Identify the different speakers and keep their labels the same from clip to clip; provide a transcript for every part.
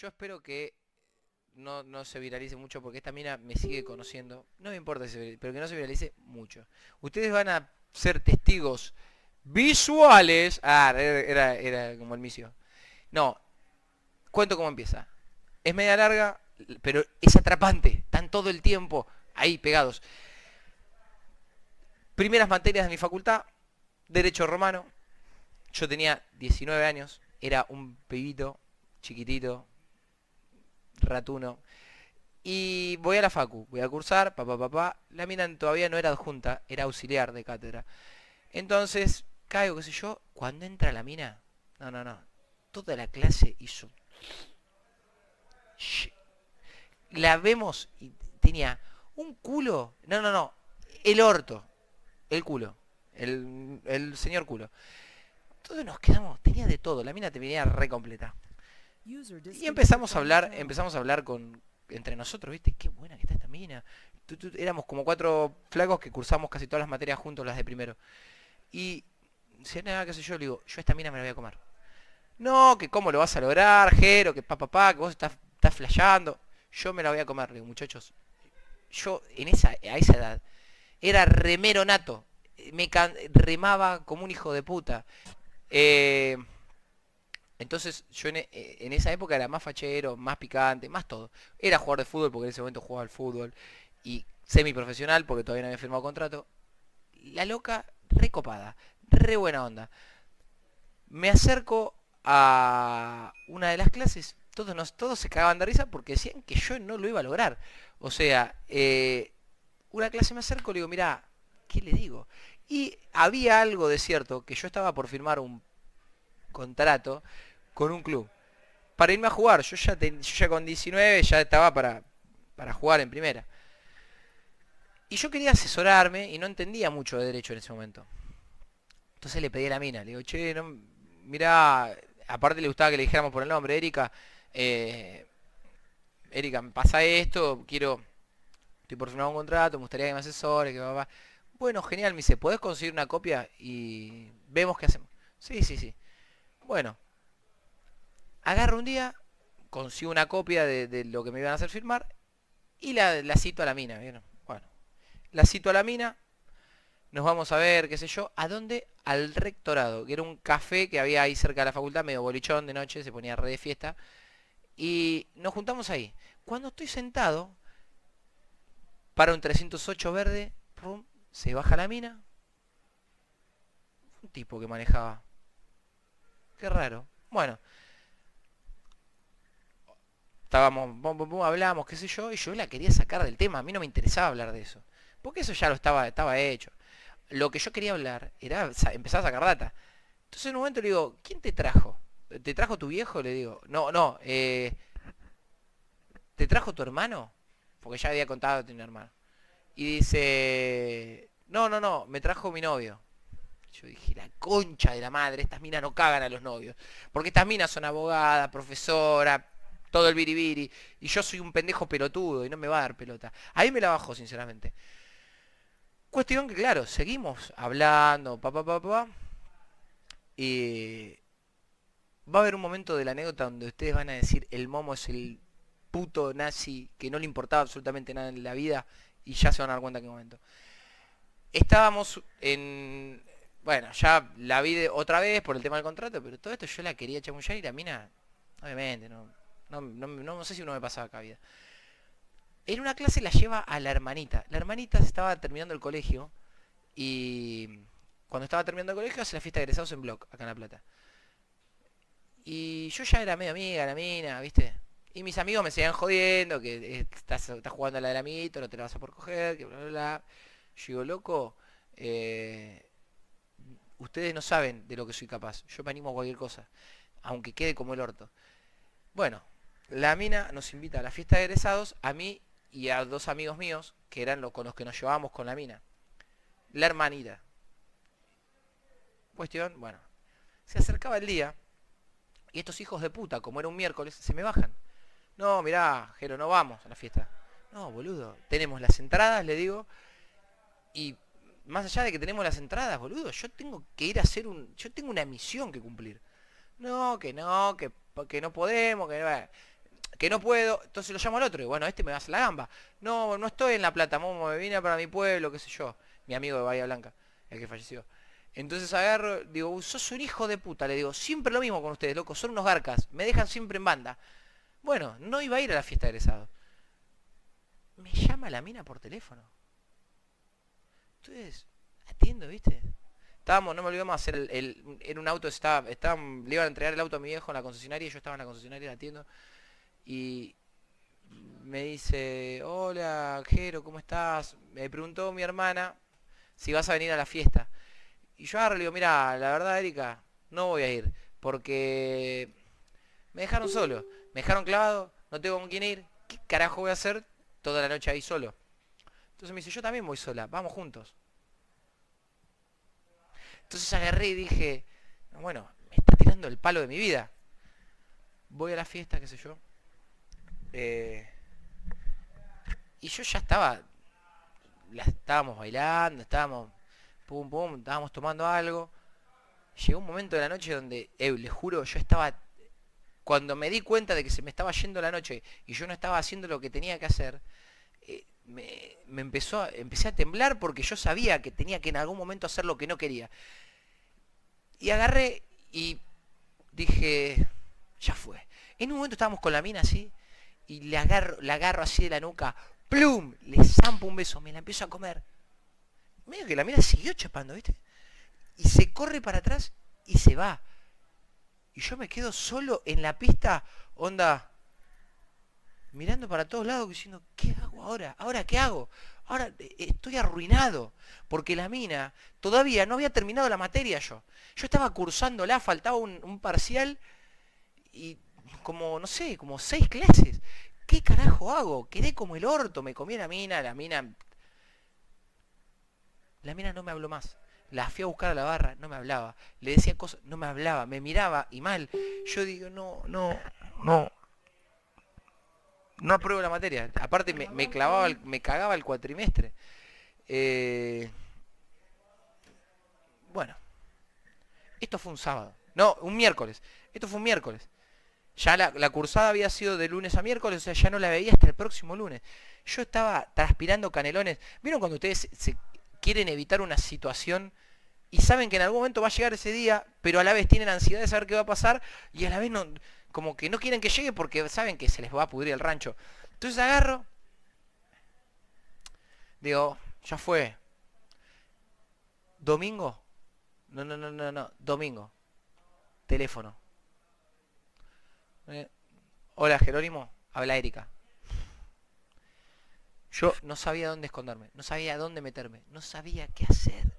Speaker 1: Yo espero que no, no se viralice mucho porque esta mina me sigue conociendo. No me importa, si se viralice, pero que no se viralice mucho. Ustedes van a ser testigos visuales. Ah, era, era, era como el misio. No, cuento cómo empieza. Es media larga, pero es atrapante. Están todo el tiempo ahí pegados. Primeras materias de mi facultad, Derecho Romano. Yo tenía 19 años, era un pibito chiquitito, ratuno. Y voy a la facu, voy a cursar, papá, papá. La mina todavía no era adjunta, era auxiliar de cátedra. Entonces, caigo, qué sé yo, cuando entra la mina, no, no, no. Toda la clase hizo... La vemos y tenía un culo. No, no, no. El orto. El culo. El, el señor culo. Todos nos quedamos, tenía de todo, la mina te venía re completa. Y empezamos a hablar, empezamos a hablar con entre nosotros, ¿viste? Qué buena que está esta mina. éramos como cuatro flacos que cursamos casi todas las materias juntos, las de primero. Y si nada, qué sé yo, le digo, yo esta mina me la voy a comer. No, que cómo lo vas a lograr, Jero, que pa, pa, que vos estás, estás flasheando. Yo me la voy a comer, le digo, muchachos. Yo en esa, a esa edad era remero nato. Me remaba como un hijo de puta. Eh, entonces yo e, en, esa época era más fachero, más picante, más todo. Era jugador de fútbol porque en ese momento jugaba al fútbol. Y semiprofesional porque todavía no había firmado contrato. La loca, recopada, re buena onda. Me acerco a una de las clases. Todos, nos, todos se cagaban de risa porque decían que yo no lo iba a lograr. O sea, eh, una clase me acerco y le digo, mira, ¿qué le digo? Y había algo de cierto, que yo estaba por firmar un contrato con un club para irme a jugar. Yo ya, ya con 19 ya estaba para, para jugar en primera. Y yo quería asesorarme y no entendía mucho de derecho en ese momento. Entonces le pedí a la mina, le digo, che, no, mira, aparte le gustaba que le dijéramos por el nombre, Erika, eh, Erika, me pasa esto, quiero, estoy por firmar un contrato, me gustaría que me asesore, que papá. Bueno, genial, me dice, ¿podés conseguir una copia y vemos qué hacemos? Sí, sí, sí. Bueno, agarro un día, consigo una copia de, lo que me iban a hacer firmar y la, cito a la mina, Bueno, la cito a la mina, nos vamos a ver, qué sé yo, ¿a dónde? Al rectorado, que era un café que había ahí cerca de la facultad, medio bolichón de noche, se ponía re de fiesta. Y nos juntamos ahí. Cuando estoy sentado, para un 308 verde, se baja la mina. Un tipo que manejaba. Qué raro. Bueno. Estábamos, hablamos, qué sé yo, y yo la quería sacar del tema. A mí no me interesaba hablar de eso. Porque eso ya lo estaba, estaba hecho. Lo que yo quería hablar era empezar a sacar data. Entonces en un momento le digo, ¿quién te trajo? ¿Te trajo tu viejo? Le digo, no, no, eh, ¿te trajo tu hermano? Porque ya había contado que tenía hermano. Y dice, no, no, no, me trajo mi novio. Yo dije, la concha de la madre, estas minas no cagan a los novios. Porque estas minas son abogada, profesora, todo el biribiri. Y yo soy un pendejo pelotudo y no me va a dar pelota. Ahí me la bajo, sinceramente. Cuestión que, claro, seguimos hablando, papá, papá, pa, Y va a haber un momento de la anécdota donde ustedes van a decir, el momo es el puto nazi que no le importaba absolutamente nada en la vida y ya se van a dar cuenta en qué momento. Estábamos en... Bueno, ya la vi otra vez por el tema del contrato, pero todo esto yo la quería chamullar y la mina, obviamente, no, no, no, sé si uno me pasaba acá vida. En una clase la lleva a la hermanita. La hermanita estaba terminando el colegio y cuando estaba terminando el colegio hace la fiesta de egresados en Block, acá en La Plata. Y yo ya era medio amiga, la mina, ¿viste? Y mis amigos me seguían jodiendo, que estás, jugando a la del amito, no te la vas a por coger, que bla, bla, bla. Yo digo, loco, eh, ustedes no saben de lo que soy capaz. Yo me animo a cualquier cosa, aunque quede como el orto. Bueno, la mina nos invita a la fiesta de egresados, a mí y a dos amigos míos, que eran los con los que nos llevábamos con la mina. La hermanita. Cuestión, bueno, se acercaba el día y estos hijos de puta, como era un miércoles, se me bajan. No, mirá, Jero, no vamos a la fiesta. No, boludo. Tenemos las entradas, le digo. Y más allá de que tenemos las entradas, boludo, yo tengo que ir a hacer un... Yo tengo una misión que cumplir. No, que no, que, que no podemos, que no... puedo, entonces lo llamo al otro, y bueno, este me va a hacer la gamba. No, no estoy en La Plata, momo, me vine para mi pueblo, qué sé yo. Mi amigo de Bahía Blanca, el que falleció. Entonces agarro, digo, sos un hijo de puta, le digo, siempre lo mismo con ustedes, loco, son unos garcas, me dejan siempre en banda. Bueno, no iba a ir a la fiesta de egresado. Me llama la mina por teléfono. Entonces, atiendo, ¿viste? Estábamos, no me olvidamos hacer el, en un auto, estaba, estaba, le iban a entregar el auto a mi viejo en la concesionaria, y yo estaba en la concesionaria atiendo. Y me dice, hola, Jero, ¿cómo estás? Me preguntó mi hermana si vas a venir a la fiesta. Y yo agarro le digo, mira, la verdad, Erika, no voy a ir. Porque me dejaron solo. Me dejaron clavado, no tengo con quién ir. ¿Qué carajo voy a hacer toda la noche ahí solo? Entonces me dice, yo también voy sola, vamos juntos. Entonces agarré y dije, bueno, me está tirando el palo de mi vida. Voy a la fiesta, qué sé yo. Eh, y yo ya estaba, la estábamos bailando, estábamos pum, pum, estábamos tomando algo. Llegó un momento de la noche donde, eh, les juro, yo estaba, cuando me di cuenta de que se me estaba yendo la noche y yo no estaba haciendo lo que tenía que hacer, eh, me, empezó, empecé a temblar porque yo sabía que tenía que en algún momento hacer lo que no quería. Y agarré y dije, ya fue. En un momento estábamos con la mina así y le agarro, la agarro así de la nuca, plum, le zampo un beso, me la empiezo a comer medio que la mina siguió chapando, ¿viste? Y se corre para atrás y se va. Y yo me quedo solo en la pista, onda, mirando para todos lados, diciendo, ¿qué hago ahora? ¿Ahora qué hago? Ahora eh, estoy arruinado, porque la mina todavía no había terminado la materia yo. Yo estaba cursándola, faltaba un, un parcial y como, no sé, como seis clases. ¿Qué carajo hago? Quedé como el orto, me comí la mina, la mina la mina no me habló más. La fui a buscar a la barra, no me hablaba. Le decía cosas, no me hablaba, me miraba y mal. Yo digo, no, no, no. No apruebo la materia. Aparte me, clavaba, me cagaba el cuatrimestre. Eh, bueno. Esto fue un sábado. No, un miércoles. Esto fue un miércoles. Ya la, cursada había sido de lunes a miércoles, o sea, ya no la veía hasta el próximo lunes. Yo estaba transpirando canelones. ¿Vieron cuando ustedes quieren evitar una situación y saben que en algún momento va a llegar ese día, pero a la vez tienen ansiedad de saber qué va a pasar y a la vez no, como que no quieren que llegue porque saben que se les va a pudrir el rancho. Entonces agarro, digo, ya fue. Domingo, no, no, no, no, no, domingo, teléfono. Eh, hola Jerónimo, habla Erika. Yo no sabía dónde esconderme, no sabía dónde meterme, no sabía qué hacer.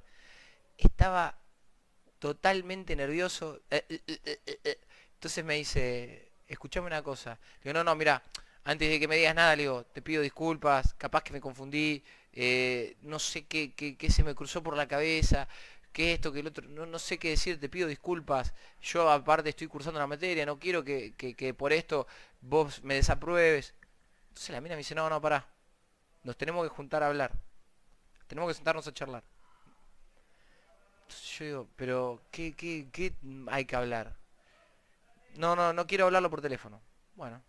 Speaker 1: Estaba totalmente nervioso. Eh, eh, Entonces me dice, escuchame una cosa. digo, no, no, mira, antes de que me digas nada, le digo, te pido disculpas, capaz que me confundí, no sé qué, se me cruzó por la cabeza, qué esto, que el otro, no, sé qué decir, te pido disculpas. Yo aparte estoy cursando la materia, no quiero que, que por esto vos me desapruebes. Entonces la mina me dice, no, no, pará nos tenemos que juntar a hablar. Tenemos que sentarnos a charlar. Entonces yo digo, pero ¿qué, qué, qué hay que hablar? No, no, no quiero hablarlo por teléfono. Bueno,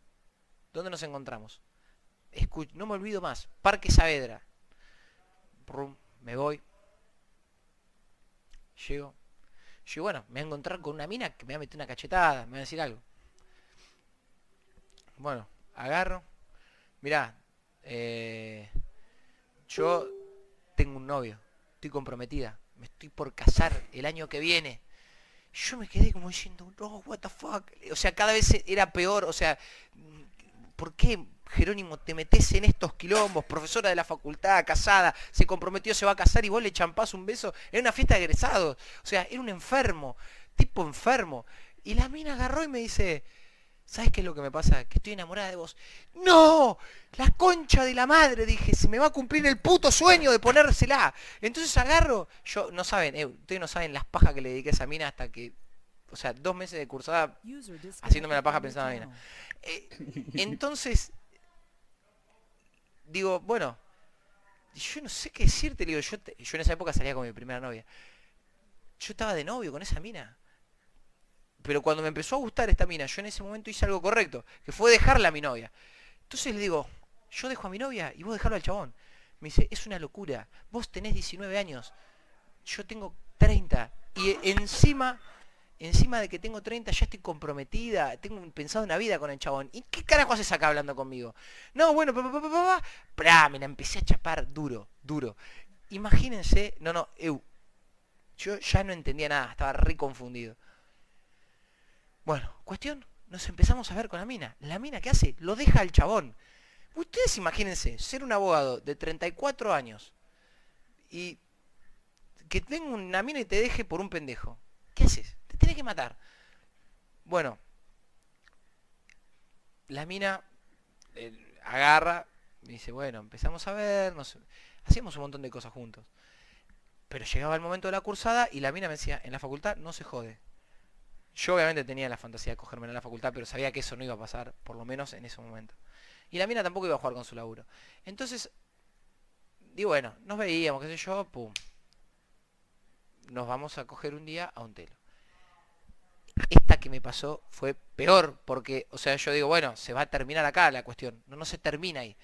Speaker 1: ¿dónde nos encontramos? no me olvido más. Parque Saavedra. me voy. Llego. Yo, bueno, me voy a encontrar con una mina que me va a meter una cachetada, me va a decir algo. Bueno, agarro. Mirá, eh, yo tengo un novio, estoy comprometida, me estoy por casar el año que viene. Yo me quedé como diciendo, no, what the fuck. O sea, cada vez era peor. O sea, ¿por qué, Jerónimo, te metes en estos quilombos? Profesora de la facultad, casada, se comprometió, se va a casar y vos le champás un beso en una fiesta de egresados. O sea, era un enfermo, tipo enfermo. Y la mina agarró y me dice, ¿Sabes qué es lo que me pasa? Que estoy enamorada de vos. ¡No! La concha de la madre, dije, se me va a cumplir el puto sueño de ponérsela. Entonces agarro, yo, no saben, eh, ustedes no saben las pajas que le dediqué a esa mina hasta que, o sea, dos meses de cursada haciéndome la paja pensando en mina. Eh, entonces, digo, bueno, yo no sé qué decirte, digo, yo, yo en esa época salía con mi primera novia. Yo estaba de novio con esa mina pero cuando me empezó a gustar esta mina, yo en ese momento hice algo correcto, que fue dejarla a mi novia. Entonces le digo, yo dejo a mi novia y vos dejarlo al chabón. Me dice, es una locura. Vos tenés 19 años, yo tengo 30. Y encima, encima de que tengo 30 ya estoy comprometida, tengo pensado una vida con el chabón. ¿Y qué carajo haces acá hablando conmigo? No, bueno, pa, me la empecé a chapar duro, duro. Imagínense, no, no, yo ya no entendía nada, estaba re confundido. Bueno, cuestión, nos empezamos a ver con la mina. La mina que hace, lo deja al chabón. Ustedes imagínense, ser un abogado de 34 años y que tenga una mina y te deje por un pendejo. ¿Qué haces? Te tienes que matar. Bueno, la mina eh, agarra, me dice, bueno, empezamos a ver, nos, hacíamos un montón de cosas juntos. Pero llegaba el momento de la cursada y la mina me decía, en la facultad no se jode. Yo obviamente tenía la fantasía de cogerme en la facultad, pero sabía que eso no iba a pasar, por lo menos en ese momento. Y la mina tampoco iba a jugar con su laburo. Entonces, digo, bueno, nos veíamos, qué sé yo, pum. Nos vamos a coger un día a un telo. Esta que me pasó fue peor, porque, o sea, yo digo, bueno, se va a terminar acá la cuestión. No, no se termina ahí.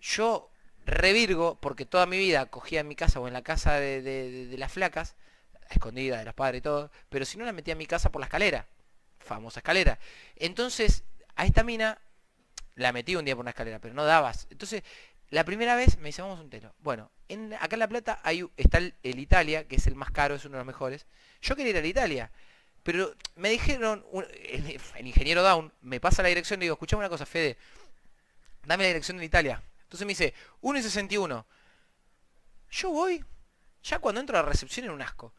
Speaker 1: Yo revirgo, porque toda mi vida cogía en mi casa o en la casa de, las flacas, escondida de los padres y todo, pero si no la metía en mi casa por la escalera, famosa escalera. Entonces, a esta mina la metí un día por una escalera, pero no dabas. Entonces, la primera vez me dice, vamos un telo. Bueno, en, acá en La Plata hay, está el, Italia, que es el más caro, es uno de los mejores. Yo quería ir al Italia, pero me dijeron, el, ingeniero Down me pasa la dirección y digo, escuchame una cosa, Fede, dame la dirección de Italia. Entonces me dice, 1 y 61. Yo voy, ya cuando entro a la recepción en un asco.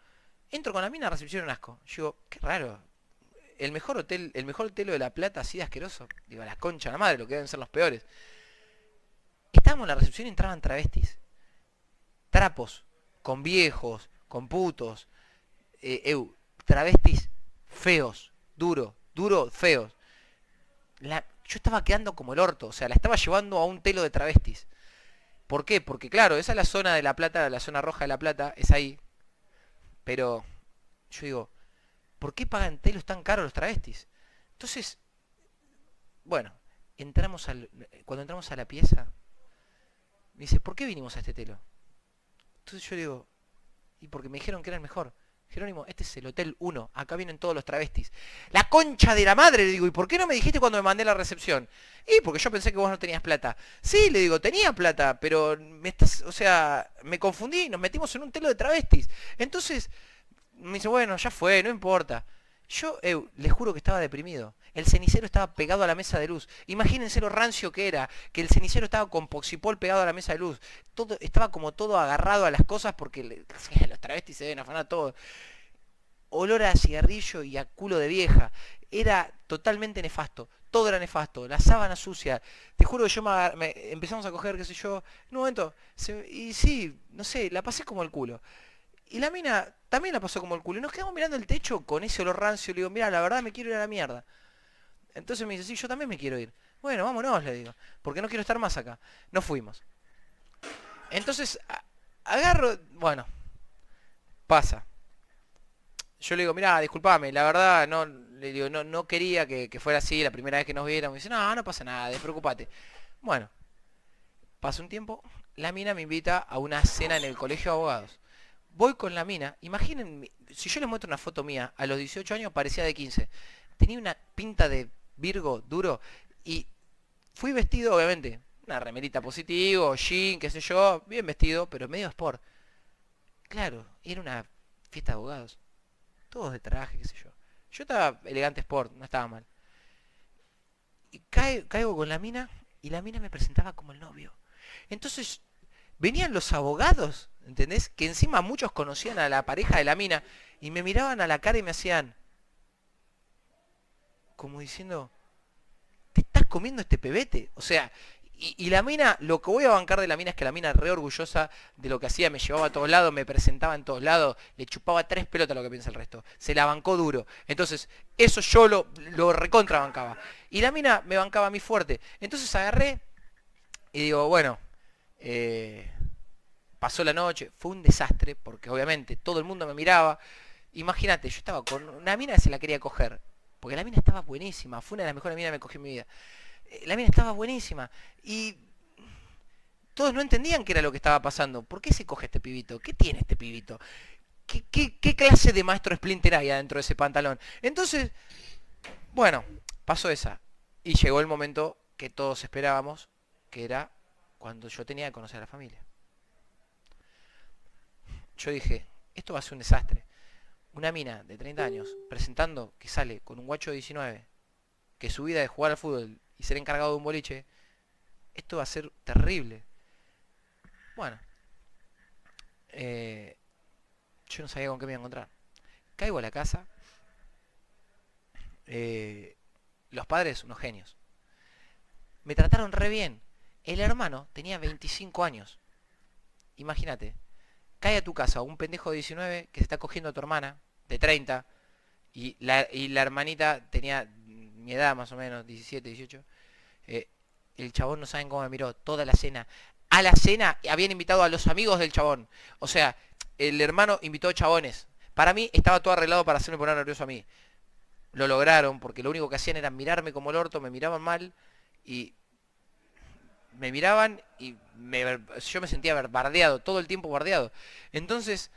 Speaker 1: Entro con la mina a recepción un asco. Yo digo, qué raro. El mejor hotel, el mejor hotel de La Plata así de asqueroso. Digo, la concha la madre, lo que deben ser los peores. Estábamos en la recepción y entraban travestis. Trapos, con viejos, con putos. Eh, travestis feos, duro, duro, feos. La, yo estaba quedando como el orto, o sea, la estaba llevando a un telo de travestis. ¿Por qué? Porque claro, esa es la zona de La Plata, la zona roja de La Plata, es ahí. Pero yo digo, ¿por qué pagan telos tan caros los travestis? Entonces, bueno, entramos al, cuando entramos a la pieza, me dice, ¿por qué vinimos a este telo? Entonces yo digo, y porque me dijeron que era el mejor. Jerónimo, este es el Hotel 1, acá vienen todos los travestis. La concha de la madre, le digo, ¿y por qué no me dijiste cuando me mandé la recepción? Y porque yo pensé que vos no tenías plata. Sí, le digo, tenía plata, pero me estás, o sea, me confundí, nos metimos en un telo de travestis. Entonces, me dice, bueno, ya fue, no importa. Yo, eh, les juro que estaba deprimido. El cenicero estaba pegado a la mesa de luz. Imagínense lo rancio que era, que el cenicero estaba con poxipol pegado a la mesa de luz. Todo, estaba como todo agarrado a las cosas porque los travestis se deben afanar todo. Olor a cigarrillo y a culo de vieja. Era totalmente nefasto. Todo era nefasto. La sábana sucia. Te juro que yo me, empezamos a coger, qué sé yo. En un momento. y sí, no sé, la pasé como el culo. Y la mina también la pasó como el culo. Y nos quedamos mirando el techo con ese olor rancio. Le digo, mira, la verdad me quiero ir a la mierda. Entonces me dice, sí, yo también me quiero ir. Bueno, vámonos, le digo, porque no quiero estar más acá. No fuimos. Entonces, agarro, bueno, pasa. Yo le digo, mira, disculpame, la verdad no, le digo, no, no quería que, fuera así la primera vez que nos viéramos. Me dice, no, no pasa nada, despreocupate. Bueno, pasa un tiempo, la mina me invita a una cena en el colegio de abogados. Voy con la mina, imaginen, si yo les muestro una foto mía, a los 18 años parecía de 15. Tenía una pinta de Virgo duro. Y fui vestido, obviamente, una remerita positivo, jean, qué sé yo, bien vestido, pero medio sport. Claro, era una fiesta de abogados. Todos de traje, qué sé yo. Yo estaba elegante sport, no estaba mal. Y caigo con la mina y la mina me presentaba como el novio. Entonces, venían los abogados, ¿entendés? Que encima muchos conocían a la pareja de la mina y me miraban a la cara y me hacían, como diciendo, te estás comiendo este pebete. O sea, y, la mina, lo que voy a bancar de la mina es que la mina re orgullosa de lo que hacía, me llevaba a todos lados, me presentaba en todos lados, le chupaba tres pelotas lo que piensa el resto. Se la bancó duro. Entonces, eso yo lo, lo recontra bancaba. Y la mina me bancaba a mí fuerte. Entonces agarré y digo, bueno, eh, pasó la noche, fue un desastre, porque obviamente todo el mundo me miraba, Imagínate, yo estaba con una mina que se la quería coger. Porque la mina estaba buenísima. Fue una de las mejores minas que me cogí en mi vida. Eh, La mina estaba buenísima. Y todos no entendían qué era lo que estaba pasando. ¿Por qué se coge este pibito? ¿Qué tiene este pibito? ¿Qué, qué- qué clase de maestro Splinter hay adentro de ese pantalón? Entonces, bueno, pasó esa. Y llegó el momento que todos esperábamos, que era cuando yo tenía que conocer a la familia. Yo dije, esto va a ser un desastre. Una mina de 30 años presentando que sale con un guacho de 19, que su vida es jugar al fútbol y ser encargado de un boliche, esto va a ser terrible. Bueno, eh, yo no sabía con qué me iba a encontrar. Caigo a la casa. eh, los padres, unos genios. Me trataron re bien. El hermano tenía 25 años. Imagínate. Cae a tu casa un pendejo de 19 que se está cogiendo a tu hermana de 30. Y la, hermanita tenía mi edad más o menos, 17, 18. eh, el chabón no saben cómo me miró toda la cena. A la cena habían invitado a los amigos del chabón. O sea, el hermano invitó chabones. Para mí estaba todo arreglado para hacerme poner nervioso a mí. Lo lograron porque lo único que hacían era mirarme como el orto, me miraban mal y me miraban y yo me sentía bardeado, todo el tiempo bardeado. Entonces,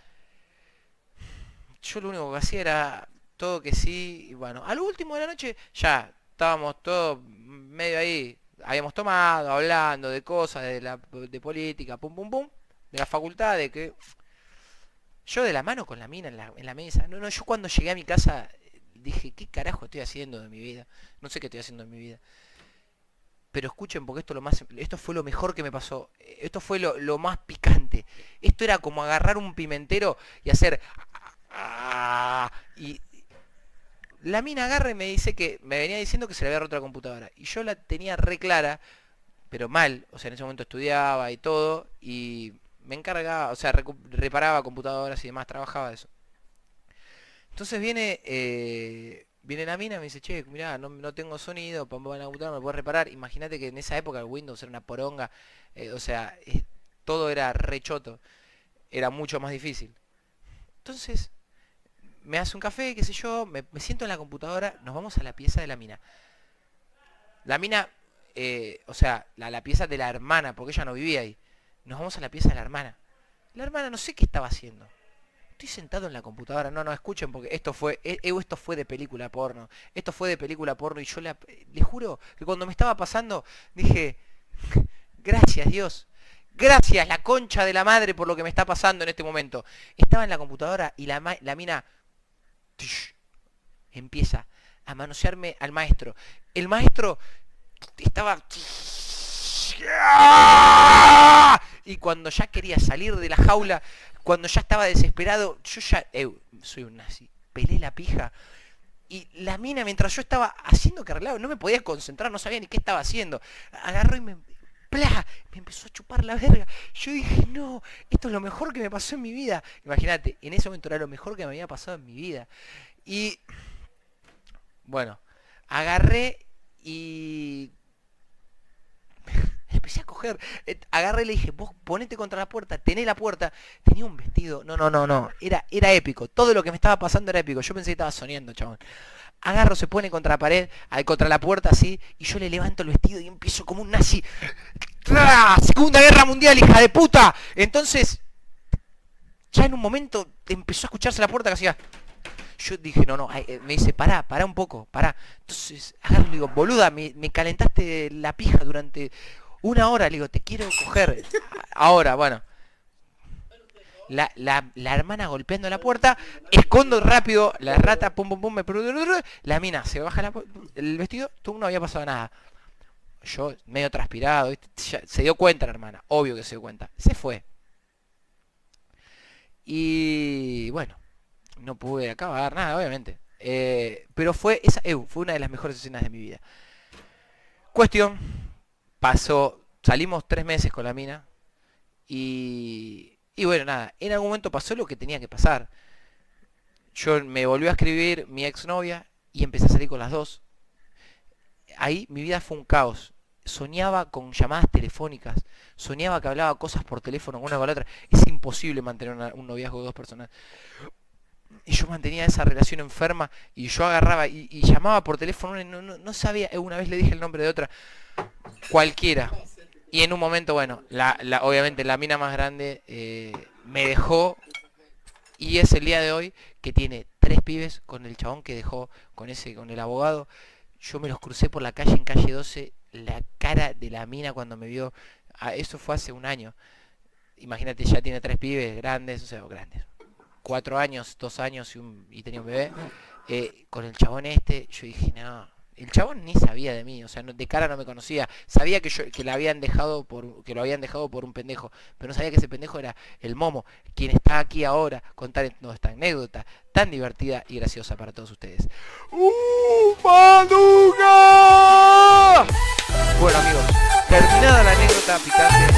Speaker 1: yo lo único que hacía era todo que sí, y bueno, al último de la noche ya estábamos todos medio ahí, habíamos tomado, hablando de cosas, de la de política, pum pum pum, de la facultad, de que yo de la mano con la mina en la, en la mesa. No, no, yo cuando llegué a mi casa dije, ¿qué carajo estoy haciendo de mi vida? No sé qué estoy haciendo de mi vida. Pero escuchen, porque esto, lo más, esto fue lo mejor que me pasó. Esto fue lo, lo más picante. Esto era como agarrar un pimentero y hacer... Y la mina agarra y me dice que... Me venía diciendo que se le había roto la computadora. Y yo la tenía re clara, pero mal. O sea, en ese momento estudiaba y todo. Y me encargaba, o sea, reparaba computadoras y demás, trabajaba eso. Entonces viene, eh, viene la mina y me dice, che, mirá, no, no tengo sonido, pongo en la computadora, me puedes reparar. Imagínate que en esa época el Windows era una poronga, eh, o sea, todo era rechoto, era mucho más difícil. Entonces, me hace un café, qué sé yo, me, me siento en la computadora, nos vamos a la pieza de la mina. La mina, eh, o sea, la, la pieza de la hermana, porque ella no vivía ahí. Nos vamos a la pieza de la hermana. La hermana no sé qué estaba haciendo. Estoy sentado en la computadora. No, no, escuchen porque esto fue, eh, eh, esto fue de película porno. Esto fue de película porno y yo la, le juro que cuando me estaba pasando dije, gracias Dios. Gracias la concha de la madre por lo que me está pasando en este momento. Estaba en la computadora y la, la mina empieza a manosearme al maestro. El maestro estaba y cuando ya quería salir de la jaula, cuando ya estaba desesperado, yo ya, eh, soy un nazi, pelé la pija. Y la mina, mientras yo estaba haciendo que no me podía concentrar, no sabía ni qué estaba haciendo. Agarró y me, ¡plá! me empezó a chupar la verga. Yo dije, no, esto es lo mejor que me pasó en mi vida. Imagínate, en ese momento era lo mejor que me había pasado en mi vida. Y, bueno, agarré y empecé a coger, eh, agarré y le dije, vos ponete contra la puerta, tené la puerta, tenía un vestido, no, no, no, no, era, era épico, todo lo que me estaba pasando era épico, yo pensé que estaba soñando, chabón. Agarro, se pone contra la pared, contra la puerta así, y yo le levanto el vestido y empiezo como un nazi. ¡Tra! Segunda Guerra Mundial, hija de puta. Entonces, ya en un momento empezó a escucharse la puerta que hacía. Yo dije, no, no, eh, me dice, pará, pará un poco, pará. Entonces, agarro y digo, boluda, me calentaste la pija durante una hora, le digo, te quiero coger. Ahora, bueno. La, la, la hermana golpeando la puerta, escondo rápido, la rata, pum pum pum, me la mina se baja el vestido, tú no había pasado nada. Yo medio transpirado, se dio cuenta la hermana, obvio que se dio cuenta. Se fue. Y bueno, no pude acabar nada, obviamente. Eh, pero fue esa, eh, fue una de las mejores escenas de mi vida. Cuestión, pasó, salimos tres meses con la mina y, y bueno, nada, en algún momento pasó lo que tenía que pasar. Yo me volvió a escribir mi exnovia y empecé a salir con las dos. Ahí mi vida fue un caos. Soñaba con llamadas telefónicas, soñaba que hablaba cosas por teléfono una con la otra. Es imposible mantener una- un noviazgo de dos personas. y yo mantenía esa relación enferma y yo agarraba y, llamaba por teléfono, no, no, sabía, una vez le dije el nombre de otra, cualquiera. Y en un momento, bueno, la, obviamente la mina más grande eh, me dejó y es el día de hoy que tiene tres pibes con el chabón que dejó, con ese, con el abogado. Yo me los crucé por la calle en calle 12, la cara de la mina cuando me vio, ah, eso fue hace un año. Imagínate, ya tiene tres pibes grandes, o sea, grandes, cuatro años, dos años y, un, y tenía un bebé, eh, con el chabón este, yo dije, no, el chabón ni sabía de mí, o sea, de cara no me conocía, sabía que yo que habían dejado por que lo habían dejado por un pendejo, pero no sabía que ese pendejo era el Momo, quien está aquí ahora contándonos esta anécdota tan divertida y graciosa para todos ustedes. ¡Uh, bueno, amigos, terminada la anécdota picante.